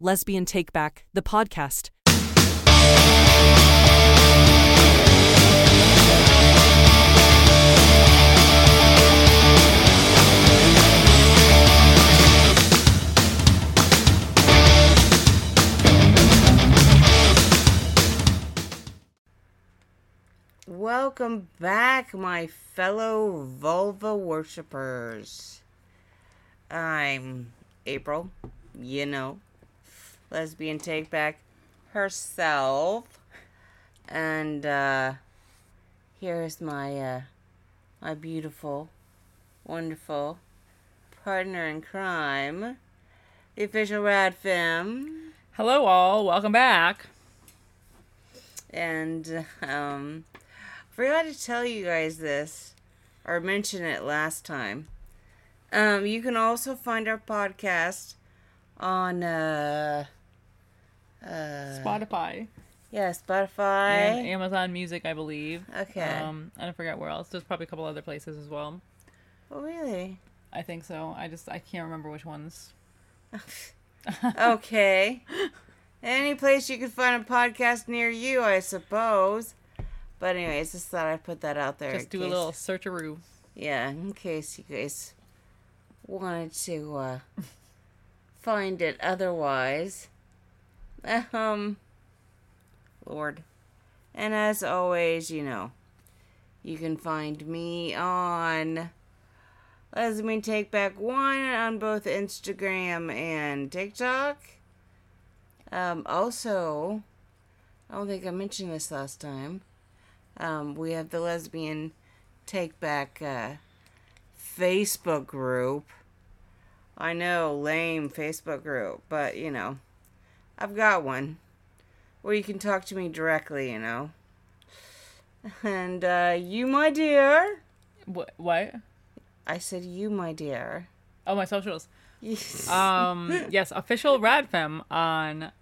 Lesbian Take Back, the podcast. Welcome back, my fellow vulva worshippers. I'm April, you know, lesbian take back herself. And uh here's my uh my beautiful, wonderful partner in crime, the official Rad Femme. Hello, all. Welcome back. And um forgot to tell you guys this or mention it last time. Um you can also find our podcast on uh uh Spotify yeah, Spotify. and Amazon Music, I believe. Okay. Um, I don't forget where else. There's probably a couple other places as well. oh really? I think so. I just I can't remember which ones. Okay. Any place you could find a podcast near you, I suppose. But anyways, just thought I'd put that out there. Just do a case- little searcheroo. Yeah, in case you guys wanted to uh, find it otherwise. Um, Lord. And as always, you know, you can find me on Lesbian Take Back One on both Instagram and TikTok. Um, also, I don't think I mentioned this last time. Um, we have the Lesbian Take Back uh, Facebook group. I know, lame Facebook group, but you know, I've got one where you can talk to me directly, you know. And uh, you, my dear, What? What? I said you, my dear. Oh, my socials. Yes. Um, yes, official Radfem on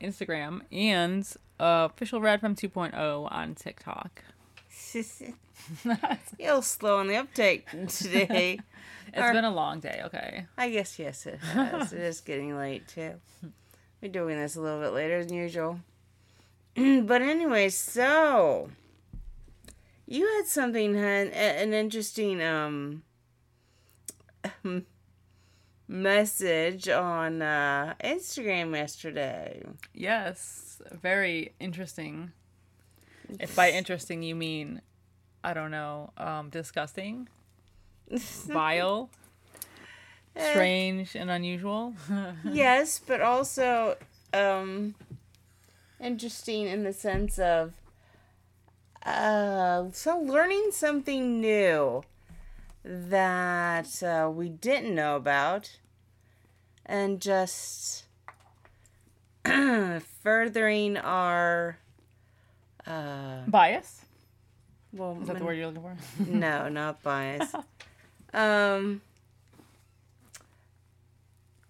Instagram and uh, official Radfem 2.0 on TikTok. You're slow on the uptake today. It's Or- been a long day. Okay. I guess yes, it has. it is getting late too. We're doing this a little bit later than usual. but anyway, so you had something hun, a- an interesting um message on uh, Instagram yesterday. Yes, very interesting. If by interesting you mean, I don't know, um, disgusting, vile, strange, and unusual. yes, but also um interesting in the sense of uh so learning something new that uh, we didn't know about and just furthering our uh Bias? well Is that the word you're looking for? no, not bias. um,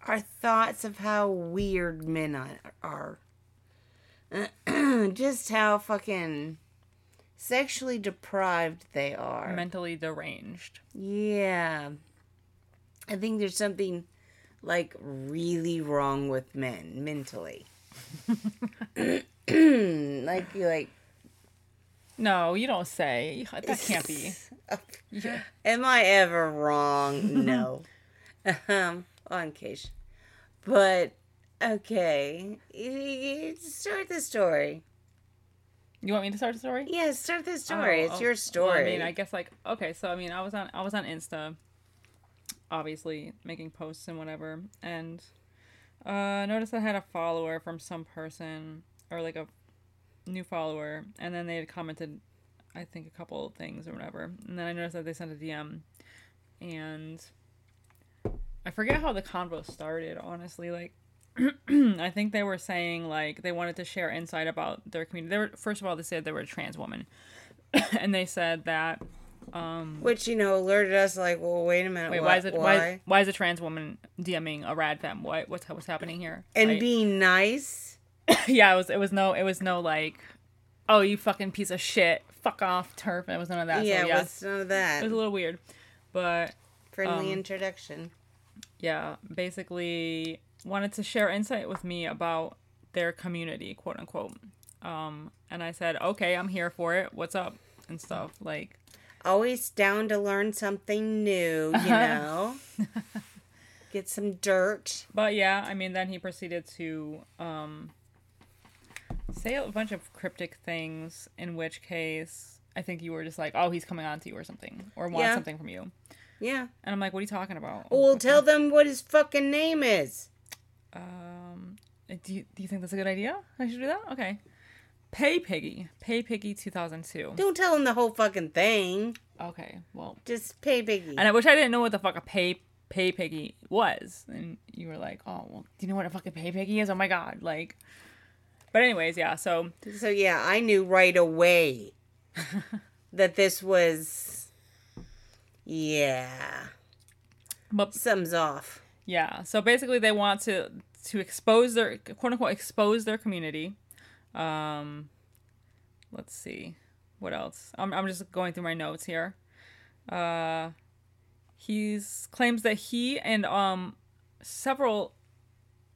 our thoughts of how weird men are. Just how fucking sexually deprived they are. Mentally deranged. yeah. I think there's something like really wrong with men mentally. like you like No, you don't say. That can't be. Yeah. Am I ever wrong? No. um, on occasion. But okay, start the story. You want me to start the story? Yeah, start the story. Oh, it's oh, your story. Well, I mean, I guess like okay, so I mean, I was on I was on Insta, obviously making posts and whatever, and uh, noticed I had a follower from some person or like a new follower, and then they had commented, I think a couple of things or whatever, and then I noticed that they sent a DM, and I forget how the convo started. Honestly, like. I think they were saying like they wanted to share insight about their community. They were first of all they said they were a trans woman, and they said that Which you know alerted us like, well, wait a minute. wait what- why is it why? why why is a trans woman DMing a rad femme? What what's what's happening here? And Like- being nice. yeah, it was it was no it was no like, oh you fucking piece of shit, fuck off turf. It was none of that. yeah, so yeah, what's none of that? it was a little weird, but Friendly um, introduction. Yeah, basically wanted to share insight with me about their community, quote unquote. Um, and I said, okay, I'm here for it. What's up? And stuff like. Always down to learn something new, you know? Get some dirt. But yeah, I mean, then he proceeded to um, say a bunch of cryptic things, in which case I think you were just like, oh, he's coming on to you or something, or wants Yeah. something from you. Yeah. And I'm like, what are you talking about? Well, tell them what his fucking name is. Um, do you, do you think that's a good idea? I should do that? Okay. Pay Piggy. Pay Piggy 2002. Don't tell him the whole fucking thing. Okay, well. Just pay Piggy. And I wish I didn't know what the fuck a Pay Pay Piggy was. And you were like, oh, well, do you know what a fucking Pay Piggy is? Oh my god. Like. But, anyways, yeah, so. So yeah, I knew right away that this was yeah. But Something's off. Yeah. So basically, they want to to expose their quote unquote expose their community. Um, let's see, what else? I'm I'm just going through my notes here. Uh, he's claims that he and um several,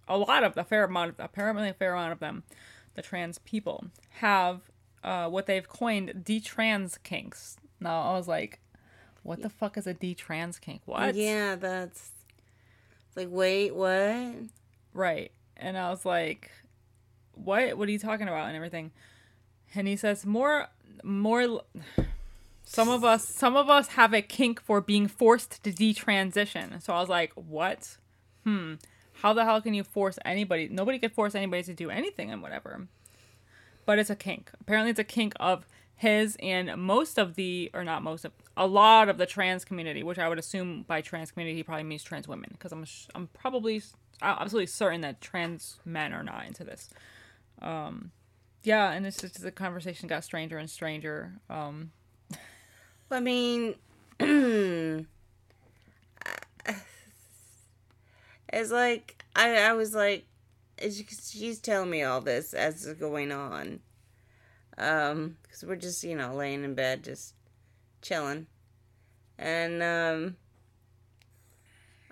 a lot of the fair amount, of, apparently a fair amount of them, the trans people have uh what they've coined detrans kinks. Now I was like, what the fuck is a detrans kink? What? Yeah, that's like wait, what? Right. And I was like, "What? What are you talking about?" and everything. And he says, "More, more. Some of us, some of us have a kink for being forced to detransition." So I was like, "What? Hmm. How the hell can you force anybody? Nobody could force anybody to do anything and whatever." But it's a kink. Apparently, it's a kink of his and most of the, or not most of, a lot of the trans community, which I would assume by trans community he probably means trans women, because I'm I'm probably absolutely certain that trans men are not into this. Um, yeah, and it's just the conversation got stranger and stranger. Um, I mean, it's like I I was like, she's telling me all this as it's going on, um, because we're just you know laying in bed just chilling, and um,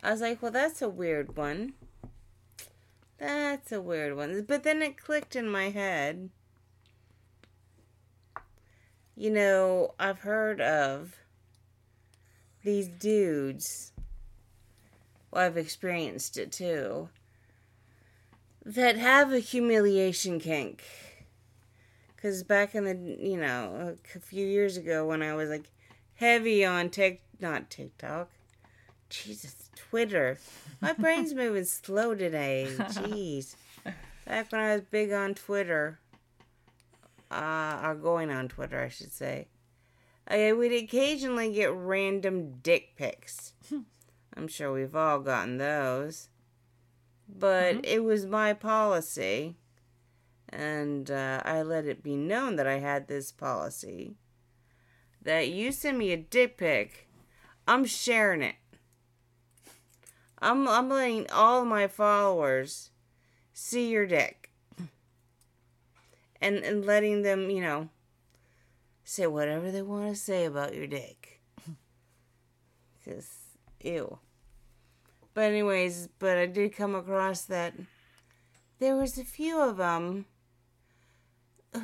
I was like, well, that's a weird one. That's a weird one, but then it clicked in my head. You know, I've heard of these dudes. Well, I've experienced it too. That have a humiliation kink. Because back in the, you know, a few years ago when I was like heavy on Tik, not TikTok, Jesus, Twitter. My brain's moving slow today. Jeez. Back when I was big on Twitter, uh, or going on Twitter, I should say, I would occasionally get random dick pics. Hmm. I'm sure we've all gotten those. But mm-hmm. it was my policy, and uh, I let it be known that I had this policy that you send me a dick pic, I'm sharing it. I'm I'm letting all my followers see your dick. And and letting them, you know, say whatever they want to say about your dick. Cuz ew. But anyways, but I did come across that there was a few of them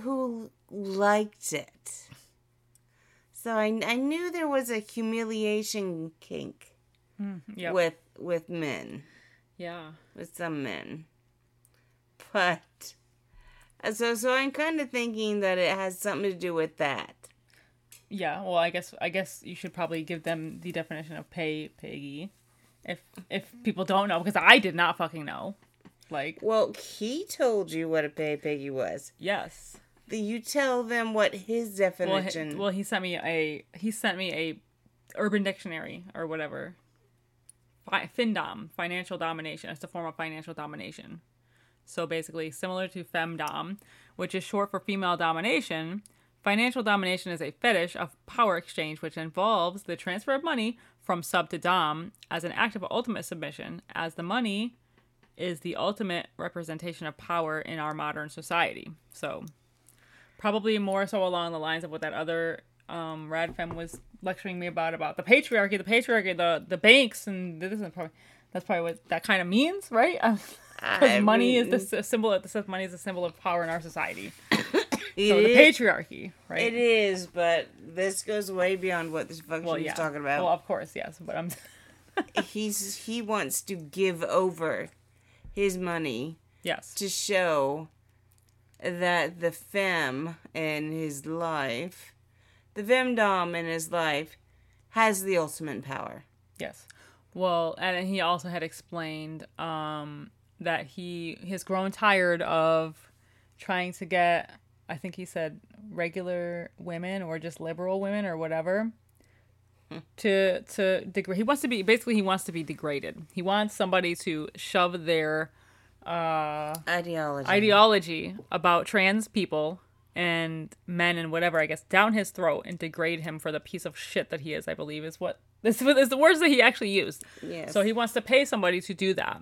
who liked it. So I, I knew there was a humiliation kink hmm, yeah, with with men, yeah, with some men. But so so I'm kind of thinking that it has something to do with that. yeah. Well, I guess I guess you should probably give them the definition of pay piggy, if if people don't know, because I did not fucking know. Like, Well, he told you what a pay piggy was. yes. You tell them what his Well, definition. he, well, he sent me a he sent me a Urban Dictionary or whatever. Fi- FinDom, financial domination. It's a form of financial domination. So basically, similar to femdom, which is short for female domination, financial domination is a fetish of power exchange which involves the transfer of money from sub to dom as an act of ultimate submission, as the money is the ultimate representation of power in our modern society. So probably more so along the lines of what that other um, rad femme was lecturing me about about the patriarchy, the patriarchy, the the banks, and this is probably That's probably what that kind of means, right? Because money is the symbol. It says money is a symbol of power in our society. it So the is- patriarchy, right? It is, but this goes way beyond what this fuck well, yeah. was talking about. Well, of course, yes. But I'm. He's he wants to give over his money yes. to show that the femme in his life, the femdom in his life, has the ultimate power. Yes. Well, and he also had explained um, that he has grown tired of trying to get, I think he said, regular women or just liberal women or whatever. To to degrade, he wants to be basically he wants to be degraded. He wants somebody to shove their uh, Ideology. ideology about trans people and men and whatever, I guess, down his throat and degrade him for the piece of shit that he is, I believe, is what this is the words that he actually used. Yes. So he wants to pay somebody to do that.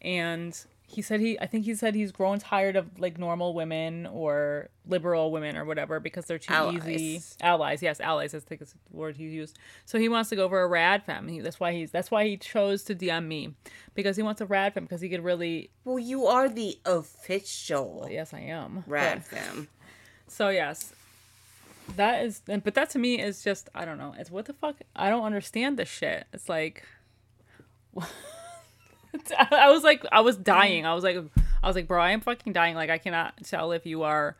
And he said he I think he said he's grown tired of like normal women or liberal women or whatever because they're too easy Allies. allies. Yes, allies. I think is the word he used. So he wants to go for a rad femme. He, that's why he's that's why he chose to DM me because he wants a rad femme because he could really. Well, you are the official Yes, I am. rad But- femme. So yes, that is. But that to me is just I don't know. It's what the fuck. I don't understand this shit. It's like. I was like, I was dying. I was like, I was like, bro, I am fucking dying. Like, I cannot tell if you are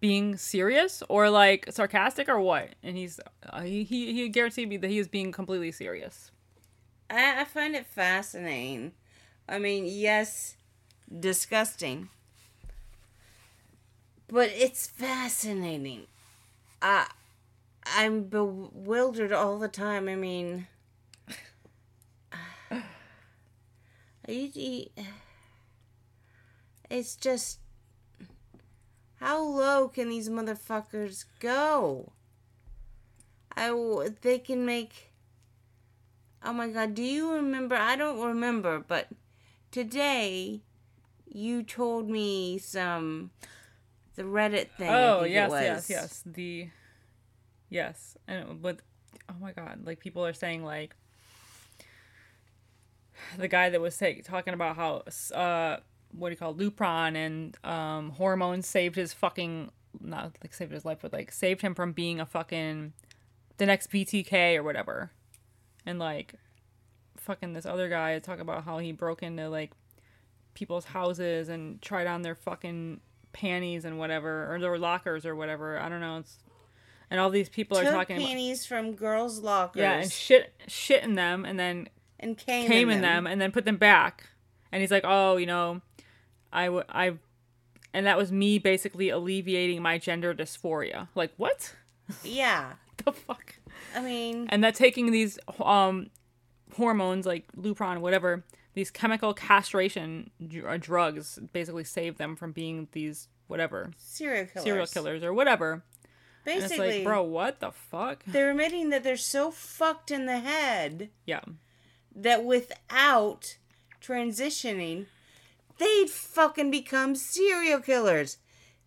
being serious or like sarcastic or what. And he's, uh, he, he, he guaranteed me that he is being completely serious. I, I find it fascinating. I mean, yes, disgusting. But it's fascinating. I I'm bewildered all the time. I mean, It's just how low can these motherfuckers go? I they can make Oh my god, do you remember? I don't remember, but today you told me some the Reddit thing. Oh yes, yes, yes. The yes, and but oh my god, like people are saying like the guy that was say, talking about how uh what do you call it, Lupron and um hormones saved his fucking not like saved his life, but like saved him from being a fucking the next BTK or whatever, and like fucking this other guy talk about how he broke into like people's houses and tried on their fucking panties and whatever or their lockers or whatever. I don't know. It's and all these people are Took talking about panties from girls' lockers yeah and shit shit in them and then and came, came in, in them and then put them back. And he's like, "Oh, you know, I w- I and that was me basically alleviating my gender dysphoria." Like, what? Yeah, the fuck? I mean, and that taking these um hormones like Lupron, whatever, these chemical castration dr- uh, drugs basically save them from being these whatever serial killers. serial killers or whatever. And Basically, it's like, bro, what the fuck? they're admitting that they're so fucked in the head Yeah, that without transitioning, they'd fucking become serial killers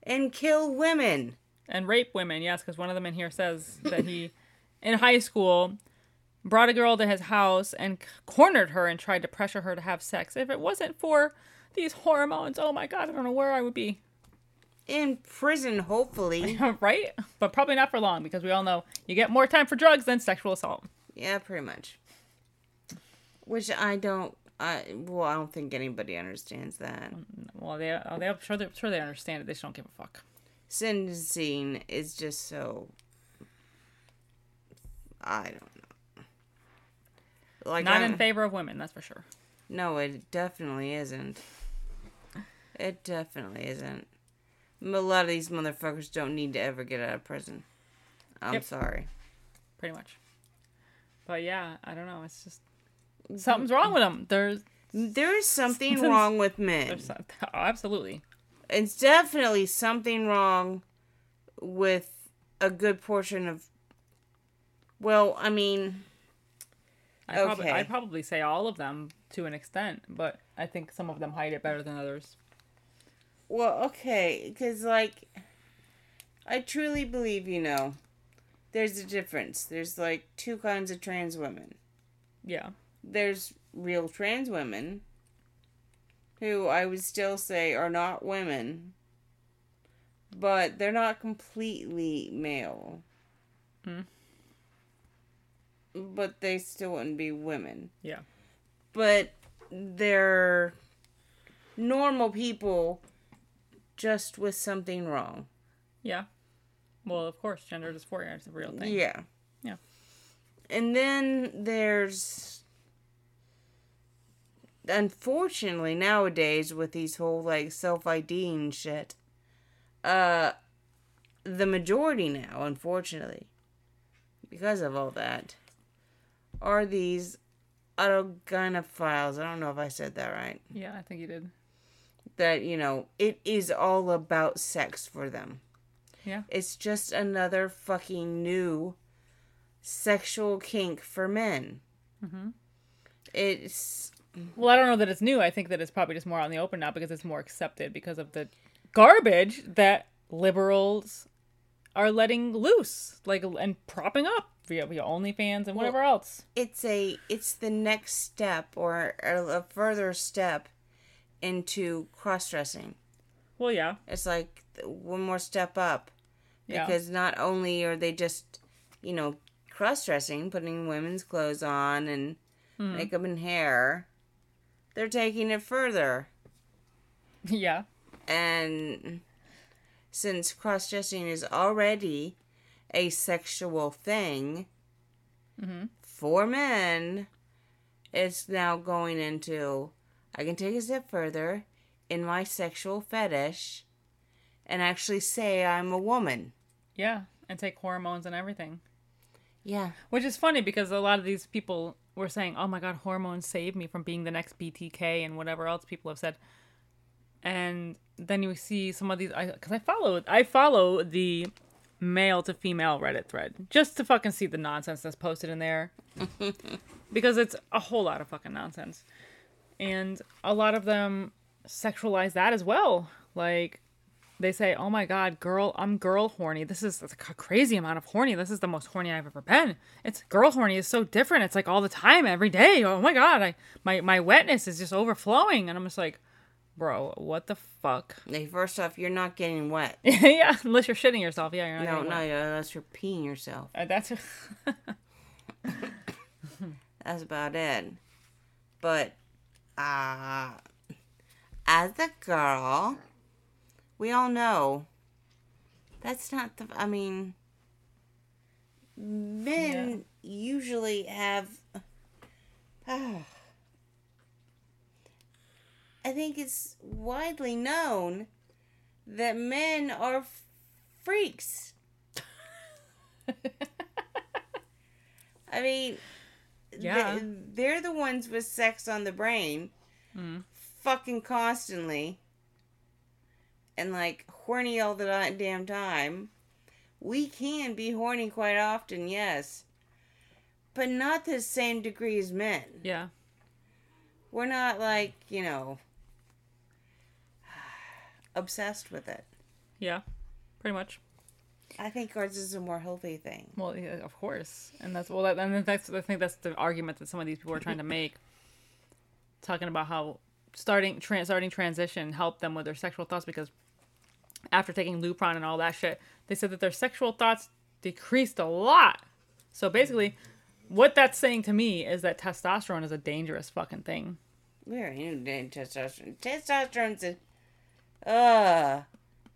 and kill women. and rape women. Yes, because one of them in here says that he, in high school, brought a girl to his house and cornered her and tried to pressure her to have sex. If it wasn't for these hormones, oh my god, I don't know where I would be. In prison, hopefully. right? But probably not for long because we all know you get more time for drugs than sexual assault. Yeah, pretty much. Which I don't. I well, I don't think anybody understands that. Well, they, uh, they I'm sure they sure they understand it. They just don't give a fuck. Sentencing is just so. I don't know. Like Not I'm- in favor of women, that's for sure. No, it definitely isn't. It definitely isn't. A lot of these motherfuckers don't need to ever get out of prison. I'm Yep. sorry. Pretty much. But yeah, I don't know. It's just something's wrong with them. There's, There is something wrong with men. some- oh, absolutely. It's definitely something wrong with a good portion of. Well, I mean, I probably, Okay. I'd probably say all of them to an extent, but I think some of them hide it better than others. well, okay, because, like, I truly believe, you know, there's a difference. There's, like, two kinds of trans women. Yeah. There's real trans women who I would still say are not women, but they're not completely male. Hmm. But they still wouldn't be women. Yeah. But they're normal people just with something wrong. Yeah. Well, of course, gender dysphoria is a real thing. Yeah. Yeah. And then there's unfortunately nowadays with these whole like self IDing shit, uh the majority now, unfortunately, because of all that, are these autogynephiles. I don't know if I said that right. Yeah, I think you did. That, you know, it is all about sex for them. Yeah. It's just another fucking new sexual kink for men. Mm-hmm. It's Well, I don't know that it's new. I think that it's probably just more out in the open now because it's more accepted because of the garbage that liberals are letting loose, like and propping up via, via OnlyFans and whatever else. it's a it's the next step or a, a further step into cross dressing. Well, yeah, It's like one more step up yeah, because not only are they just you know cross dressing, putting women's clothes on and Hmm. makeup and hair, they're taking it further. yeah, And since cross dressing is already a sexual thing Mm-hmm. for men, it's now going into I can take a step further in my sexual fetish and actually say I'm a woman. yeah, and take hormones and everything. Yeah. Which is funny because a lot of these people were saying, "Oh my God, hormones saved me from being the next BTK and whatever else people have said." And then you see some of these, because I, follow, I follow the male to female Reddit thread just to fucking see the nonsense that's posted in there, because it's a whole lot of fucking nonsense, and a lot of them sexualize that as well, like they say, "Oh my god, girl, I'm girl horny. This is a crazy amount of horny. This is the most horny I've ever been. It's girl horny is so different. It's like all the time, every day. Oh my god, I my my wetness is just overflowing." And I'm just like, "Bro, what the fuck?" Hey, first off, you're not getting wet. yeah, unless you're shitting yourself. Yeah, you're not. No, no, wet. unless you're peeing yourself. Uh, that's That's about it. But, uh, as a girl, we all know that's not the. I mean, men usually have. I think it's widely known that men are freaks. I mean, Yeah. they, they're the ones with sex on the brain mm-hmm. fucking constantly and like horny all the damn time. We can be horny quite often, yes, but not to the same degree as men. yeah, We're not like, you know, obsessed with it. yeah, pretty much. I think ours is a more healthy thing. Well, yeah, of course, and that's well, that, and that's I think that's the argument that some of these people are trying to make, talking about how starting trans starting transition helped them with their sexual thoughts because after taking Lupron and all that shit, they said that their sexual thoughts decreased a lot. So basically, what that's saying to me is that testosterone is a dangerous fucking thing. We already knew da- testosterone. Testosterone's a, uh,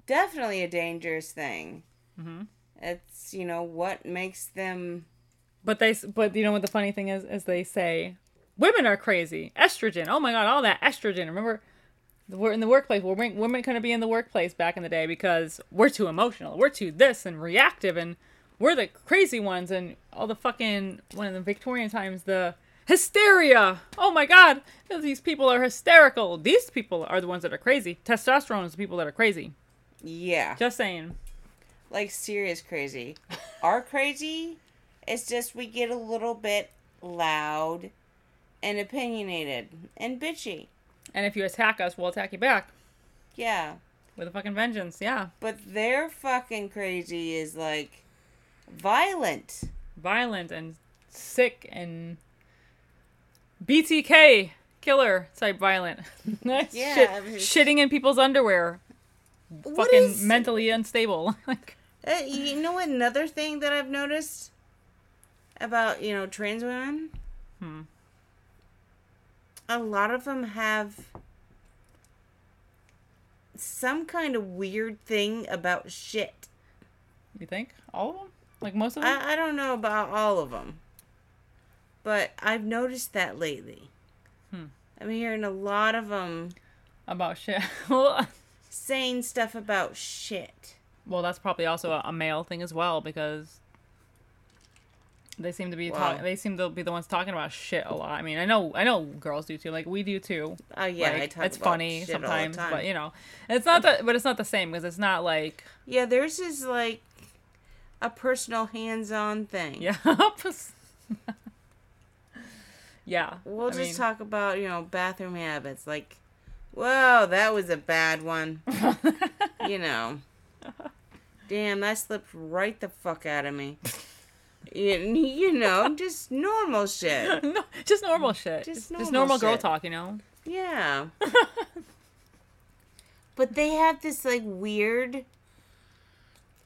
definitely a dangerous thing. Mm-hmm. It's you know what makes them. But they, but you know what the funny thing is, is they say women are crazy. Estrogen. Oh my god, all that estrogen. Remember, we're in the workplace. We're women couldn't be in the workplace back in the day because we're too emotional. We're too this and reactive, and we're the crazy ones. And all the fucking when in the Victorian times, the hysteria. Oh my god, these people are hysterical. These people are the ones that are crazy. Testosterone is the people that are crazy. Yeah, Just saying. like serious crazy. Our crazy is just we get a little bit loud and opinionated and bitchy. And if you attack us, we'll attack you back Yeah, with a fucking vengeance. Yeah. but their fucking crazy is like violent. violent and sick and BTK killer type violent. Yeah, Shit- I mean- shitting in people's underwear. Fucking is- mentally unstable. like Uh, you know what? Another thing that I've noticed about you know trans women. Hmm. A lot of them have some kind of weird thing about shit. you think all of them? Like most of them? I, I don't know about all of them, but I've noticed that lately. Hmm. I'm hearing a lot of them About shit. saying stuff about shit. well, that's probably also a, a male thing as well because they seem to be Wow. talk- they seem to be the ones talking about shit a lot. I mean, I know I know girls do too. Like we do too. Oh yeah, I like, it's funny the sometimes, time. but you know, it's not that. But it's not the same because it's not like Yeah, theirs is like a personal hands-on thing. yeah, yeah. We'll I just mean, talk about, you know, bathroom habits. Like, whoa, that was a bad one. you know. Damn, that slipped right the fuck out of me. you, know, just normal shit. no, just normal shit. Just Just, normal normal girl talk, you know. Yeah. but they have this, like, weird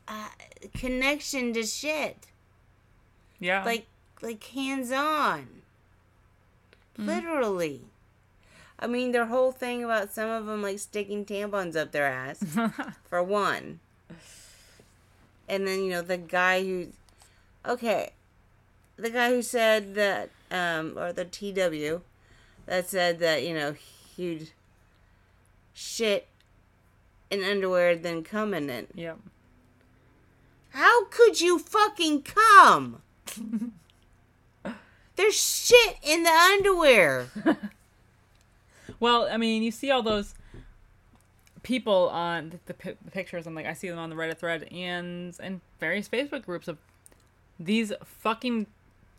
uh, connection to shit. Yeah. like like hands on literally i mean their whole thing about some of them like sticking tampons up their ass for one and then you know the guy who okay the guy who said that um or the tw that said that you know he'd shit in underwear then come in it yeah. how could you fucking come? There's shit in the underwear. Well, I mean, you see all those people on the, the, pi- the pictures, and like I see them on the Reddit thread and and various Facebook groups of these fucking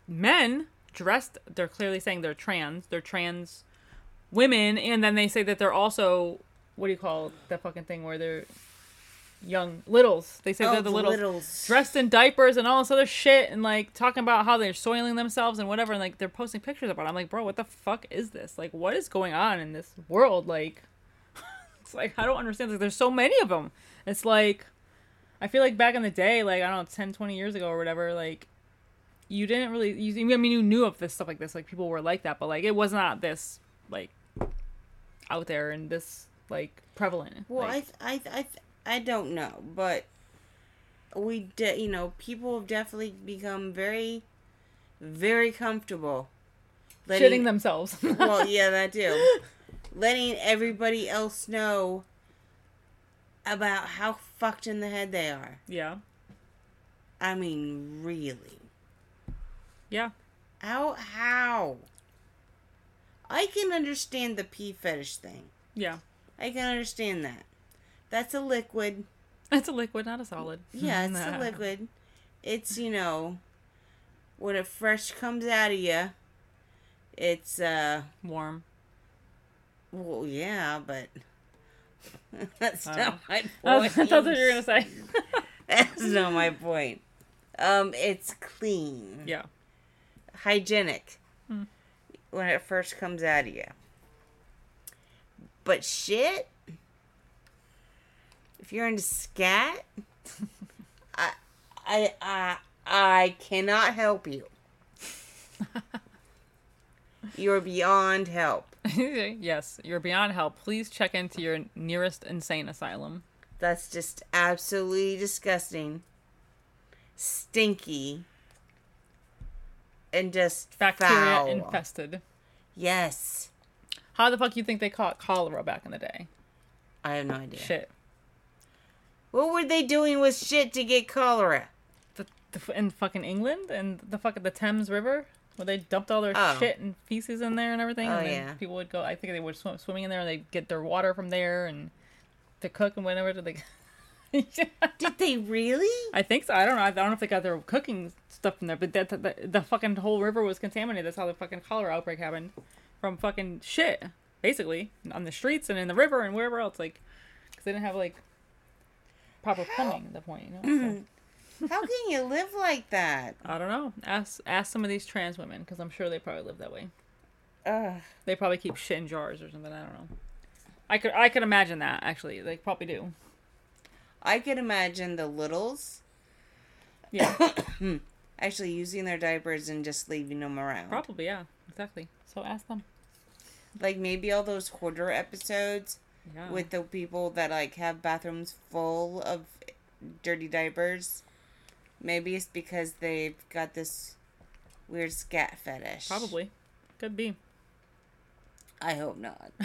men dressed. They're clearly saying they're trans. They're trans women, and then they say that they're also what do you call that fucking thing where they're young littles. They say Oh, they're the, the littles, littles. dressed in diapers and all this other shit, and like talking about how they're soiling themselves and whatever, and like they're posting pictures about. it. I'm like, bro, what the fuck is this? Like, what is going on in this world? Like, it's like I don't understand. Like, there's so many of them. It's like I feel like back in the day, like I don't know, 10, 20 years ago or whatever, like you didn't really. You, I mean, you knew of this stuff like this, like people were like that, but like it was not this like out there and this like prevalent. Well, like, I, I, I, I don't know, but we, de- you know, people have definitely become very, very comfortable. shitting themselves. Well, yeah, that too. Letting everybody else know about how fucked in the head they are. yeah, I mean, really. yeah. How? How? I can understand the pee fetish thing. Yeah. I can understand that. That's a liquid. It's a liquid, not a solid. Yeah, it's a liquid. It's, you know, when it fresh comes out of you, it's, uh, Warm. well, yeah, but that's not my That's, point. that's what you're gonna say. That's not my point. Um, it's clean, yeah. hygienic Hmm. when it first comes out of you. But shit, if you're into scat, I, I, I, I cannot help you. You're beyond help. yes, you're beyond help. Please check into your nearest insane asylum. That's just absolutely disgusting, stinky, and just Bacteria foul. infested. Yes, How the fuck you think they caught cholera back in the day? I have no idea. Shit. What were they doing with shit to get cholera? The, the, in fucking England and the fucking the Thames River where they dumped all their Oh. shit and feces in there and everything. Oh, and yeah. people would go. I think they were swim, swimming in there and they'd get their water from there and to cook and whatever. They. Did they really? I think so. I don't know. I don't know if they got their cooking stuff from there, but that the, the fucking whole river was contaminated. That's how the fucking cholera outbreak happened from fucking shit, basically, on the streets and in the river and wherever else. Like, because they didn't have like proper plumbing at the point. You know. So, mm-hmm. How can you live like that? I don't know. Ask ask some of these trans women because I'm sure they probably live that way. Ugh. They probably keep shit in jars or something. I don't know. I could I could imagine that actually. They probably do. I could imagine the littles Yeah, actually using their diapers and just leaving them around. probably yeah, exactly. So ask them. Like maybe all those hoarder episodes Yeah. with the people that like have bathrooms full of dirty diapers. Maybe it's because they've got this weird scat fetish. probably could be. I hope not.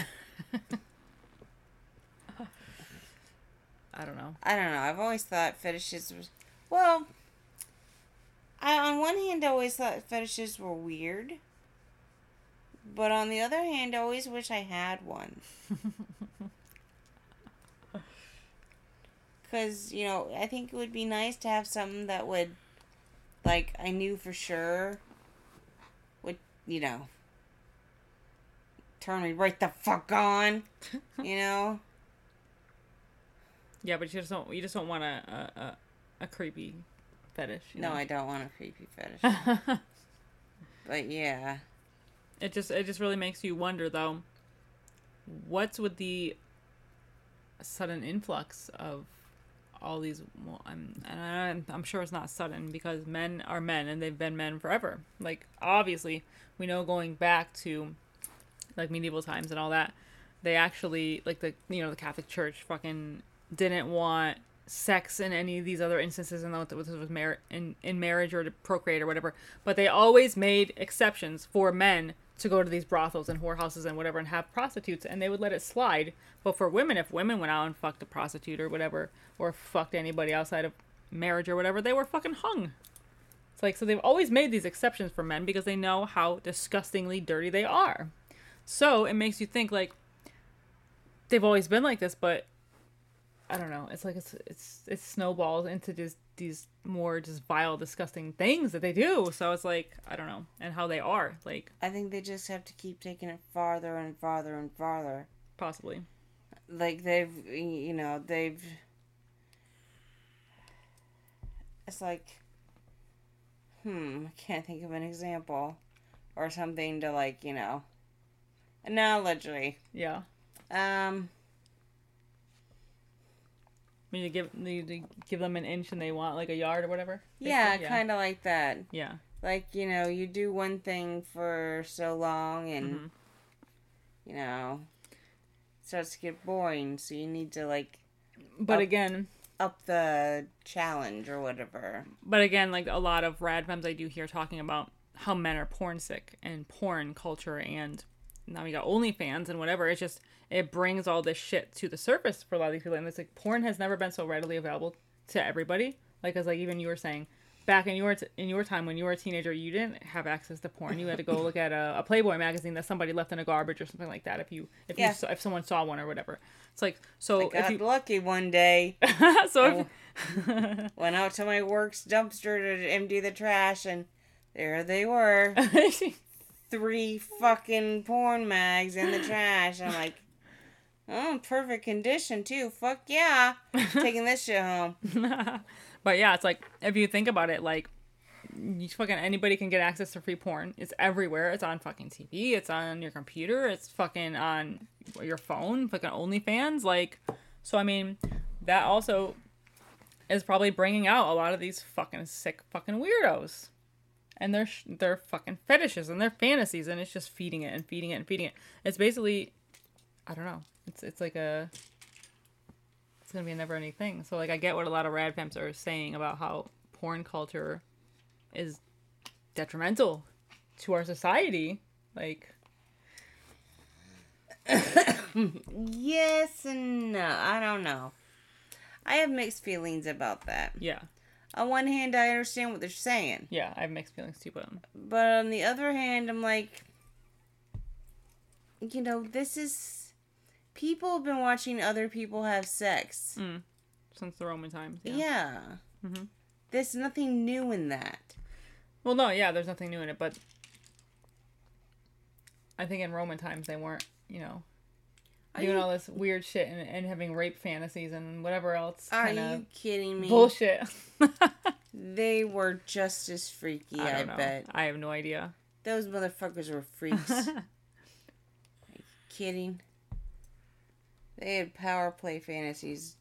I don't know. I don't know. I've always thought fetishes was well. I on one hand I always thought fetishes were weird, but on the other hand, I always wish I had one. Cause you know, I think it would be nice to have something that would, like, I knew for sure, would you know, turn me right the fuck on, you know. Yeah, but you just don't. You just don't want a a, a, a creepy fetish. you No, know? I don't want a creepy fetish. but yeah. It just it just really makes you wonder though. What's with the sudden influx of all these? Well, I'm and I'm, sure it's not sudden because men are men and they've been men forever. Like obviously we know going back to like medieval times and all that, they actually like the you know the Catholic Church fucking didn't want sex in any of these other instances and with with, with mar- in in marriage or to procreate or whatever. But they always made exceptions for men to go to these brothels and whorehouses and whatever and have prostitutes and they would let it slide. But for women, if women went out and fucked a prostitute or whatever, or fucked anybody outside of marriage or whatever, they were fucking hung. It's like so they've always made these exceptions for men because they know how disgustingly dirty they are. So it makes you think like they've always been like this, but I don't know. It's like it's it's it snowballs into just these more just vile, disgusting things that they do. So it's like I don't know, and how they are like I think they just have to keep taking it farther and farther and farther. possibly. Like they've, you know, they've. It's like, hmm, I can't think of an example, or something to like, you know, analogy. Yeah. Um, I mean, you give you, give them an inch and they want like a yard or whatever. yeah, Basically, kind of like that. Yeah. Like you know, you do one thing for so long, and Mhm. you know, it starts to get boring. So you need to like But Up- again, up the challenge or whatever. but again, like a lot of rad femmes I do hear talking about how men are porn sick and porn culture, and now we got OnlyFans and whatever. It's just it brings all this shit to the surface for a lot of these people, and it's like porn has never been so readily available to everybody. Like, as like even you were saying, back in your t- in your time when you were a teenager, you didn't have access to porn. You had to go look at a, a Playboy magazine that somebody left in a garbage or something like that. If you if Yeah. you saw, if someone saw one or whatever, it's like so I if got you lucky one day. so if, Went out to my work's dumpster to empty the trash, and there they were. Three fucking porn mags in the trash. I'm like, oh, perfect condition, too. Fuck yeah. Taking this shit home. but yeah, it's like if you think about it, like you fucking anybody can get access to free porn. It's everywhere. It's on fucking TV. It's on your computer. It's fucking on your phone. Fucking OnlyFans. Like, so I mean, that also is probably bringing out a lot of these fucking sick fucking weirdos. And their sh- their fucking fetishes and their fantasies, and it's just feeding it and feeding it and feeding it. It's basically, I don't know. It's it's like a it's gonna be a never ending thing. So like I get what a lot of rad femmes are saying about how porn culture is detrimental to our society. Like Yes and no. I don't know. I have mixed feelings about that. yeah. On one hand, I understand what they're saying. Yeah, I have mixed feelings too, but um, But on the other hand, I'm like, you know, this is. People have been watching other people have sex. mm, since the Roman times. Yeah. Yeah. Mhm. There's nothing new in that. Well, no, yeah, there's nothing new in it, but I think in Roman times they weren't, you know, Are doing you, all this weird shit and, and having rape fantasies and whatever else are you kidding me? bullshit. They were just as freaky, I I, bet. I have no idea. Those motherfuckers were freaks. Are you kidding? They had power play fantasies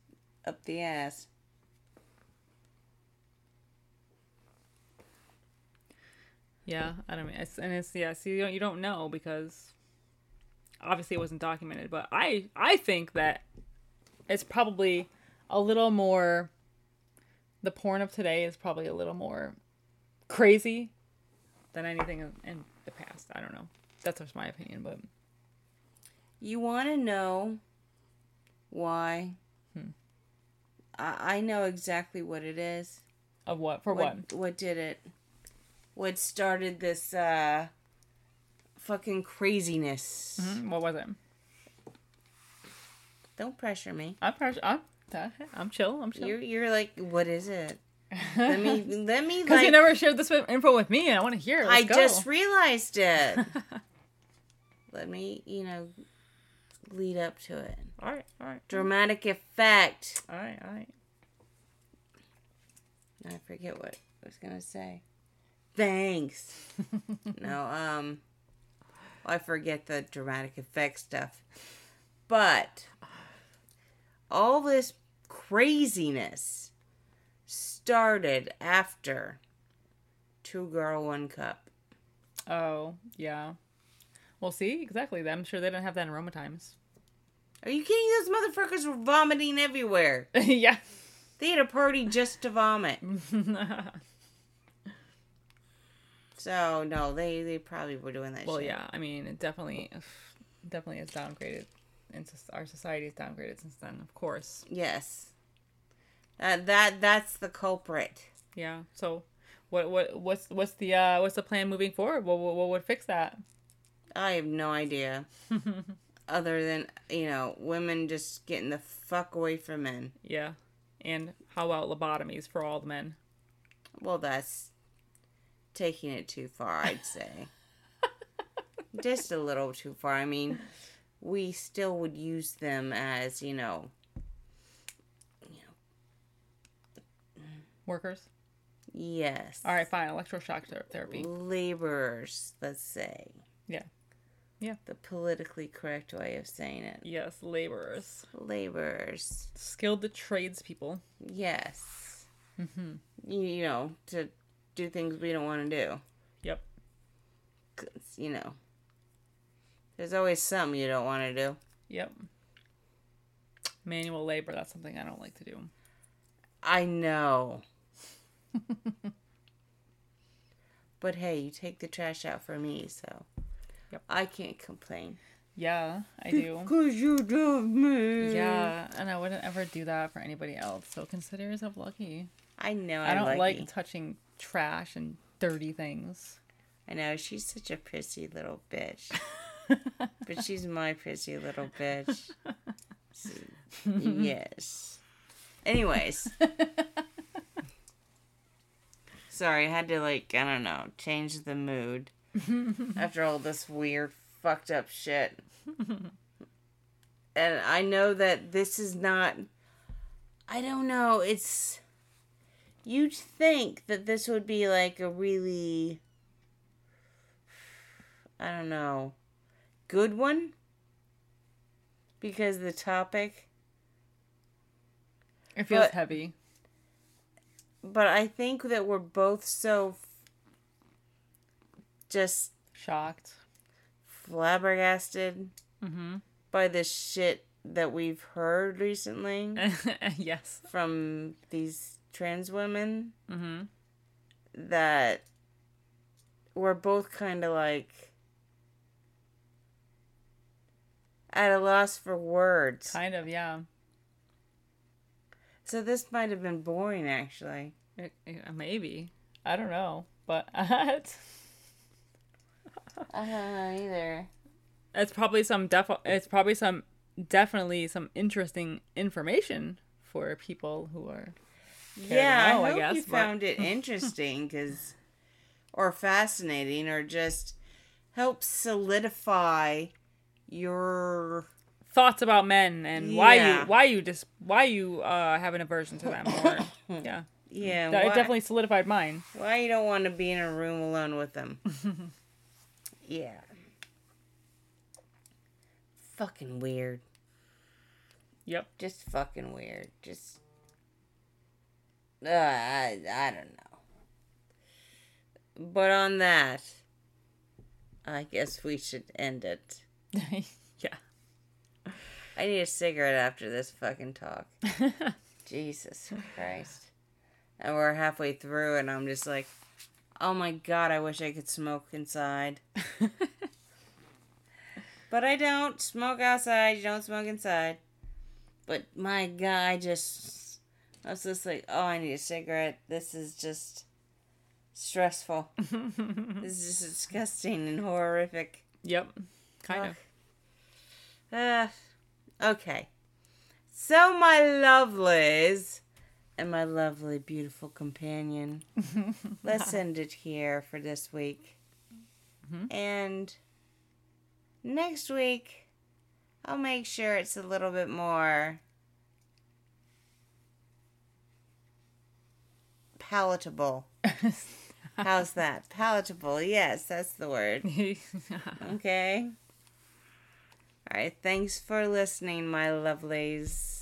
up the ass. Yeah, I don't mean, it's, and it's yeah. See, you don't, you don't know because obviously it wasn't documented, but I I think that it's probably a little more. The porn of today is probably a little more crazy than anything in, in the past. I don't know. That's just my opinion, but You want to know why? I, I know exactly what it is. of what for what? what? What did it? What started this uh fucking craziness? Mhm, What was it? Don't pressure me. I'm pres- I'm I'm chill. I'm chill. You're you're like, what is it? Let me let me Because like. you never shared this info with me, and I want to hear it. I Let's go. just realized it. let me, you know, lead up to it. all right, all right, Dramatic effect. all right, all right. I forget what I was gonna say. Thanks. no, um, I forget the dramatic effect stuff. But all this craziness started after Two Girl One Cup. Oh yeah. Well, see exactly. I'm sure they didn't have that in Roma times. Are you kidding? Those motherfuckers were vomiting everywhere. yeah. They had a party just to vomit. So no, they they probably were doing that. well, shit. yeah. I mean, it definitely, definitely is downgraded. Into our society is downgraded since then, of course. Yes. That that that's the culprit. Yeah. So, what what what's what's the uh what's the plan moving forward? What what, what would fix that? I have no idea. Other than you know, women just getting the fuck away from men. Yeah. And how about lobotomies for all the men? Well, that's taking it too far, I'd say. just a little too far. I mean, we still would use them as you know, Workers. yes, All right, fine. Electroshock therapy. laborers. Let's say Yeah. Yeah. the politically correct way of saying it. Yes, laborers. Laborers. Skilled tradespeople. Yes. Mm-hmm. You, you know, to do things we don't want to do. Yep. 'Cause, you know, there's always something you don't want to do. Yep. Manual labor, that's something I don't like to do. I know. but hey, you take the trash out for me, so Yep. I can't complain. Yeah, I do. Cause you love me. Yeah, and I wouldn't ever do that for anybody else. So consider yourself lucky. I know. I I'm don't lucky. like touching trash and dirty things. I know she's such a prissy little bitch. but she's my prissy little bitch. So, yes. Anyways. Sorry, I had to like, I don't know, change the mood after all this weird fucked up shit. and I know that this is not I don't know, it's you'd think that this would be like a really I don't know, good one because the topic, It feels But- heavy. but I think that we're both so just Shocked. flabbergasted Mm-hmm. by this shit that we've heard recently yes. from these trans women Mm-hmm. that we're both kind of like at a loss for words. Kind of, yeah. So this might have been boring actually. It- it- maybe. I don't know. But I don't know either. it's probably some def it's probably some definitely some interesting information for people who are Yeah, know, I I hope guess, you but- found it interesting, cause, or fascinating, or just helps solidify your. thoughts about men and why you why you just why you uh have an aversion to them or yeah Yeah, that, why, it definitely solidified mine why you don't want to be in a room alone with them. yeah. fucking weird. Yep. Just fucking weird. Just. Uh, I, I don't know. But on that, I guess we should end it. yeah. I need a cigarette after this fucking talk. Jesus Christ. And we're halfway through, and I'm just like, oh my god, I wish I could smoke inside. but I don't. Smoke outside, you don't smoke inside. But my god, I just. I was just like, oh, I need a cigarette. This is just stressful. this is just disgusting and horrific. Yep. Kind Ugh. of. Uh, okay. So, my lovelies and my lovely, beautiful companion, let's end it here for this week. Mm-hmm. And next week, I'll make sure it's a little bit more palatable. How's that? Palatable. Yes, that's the word. Okay. All right. Thanks for listening, my lovelies.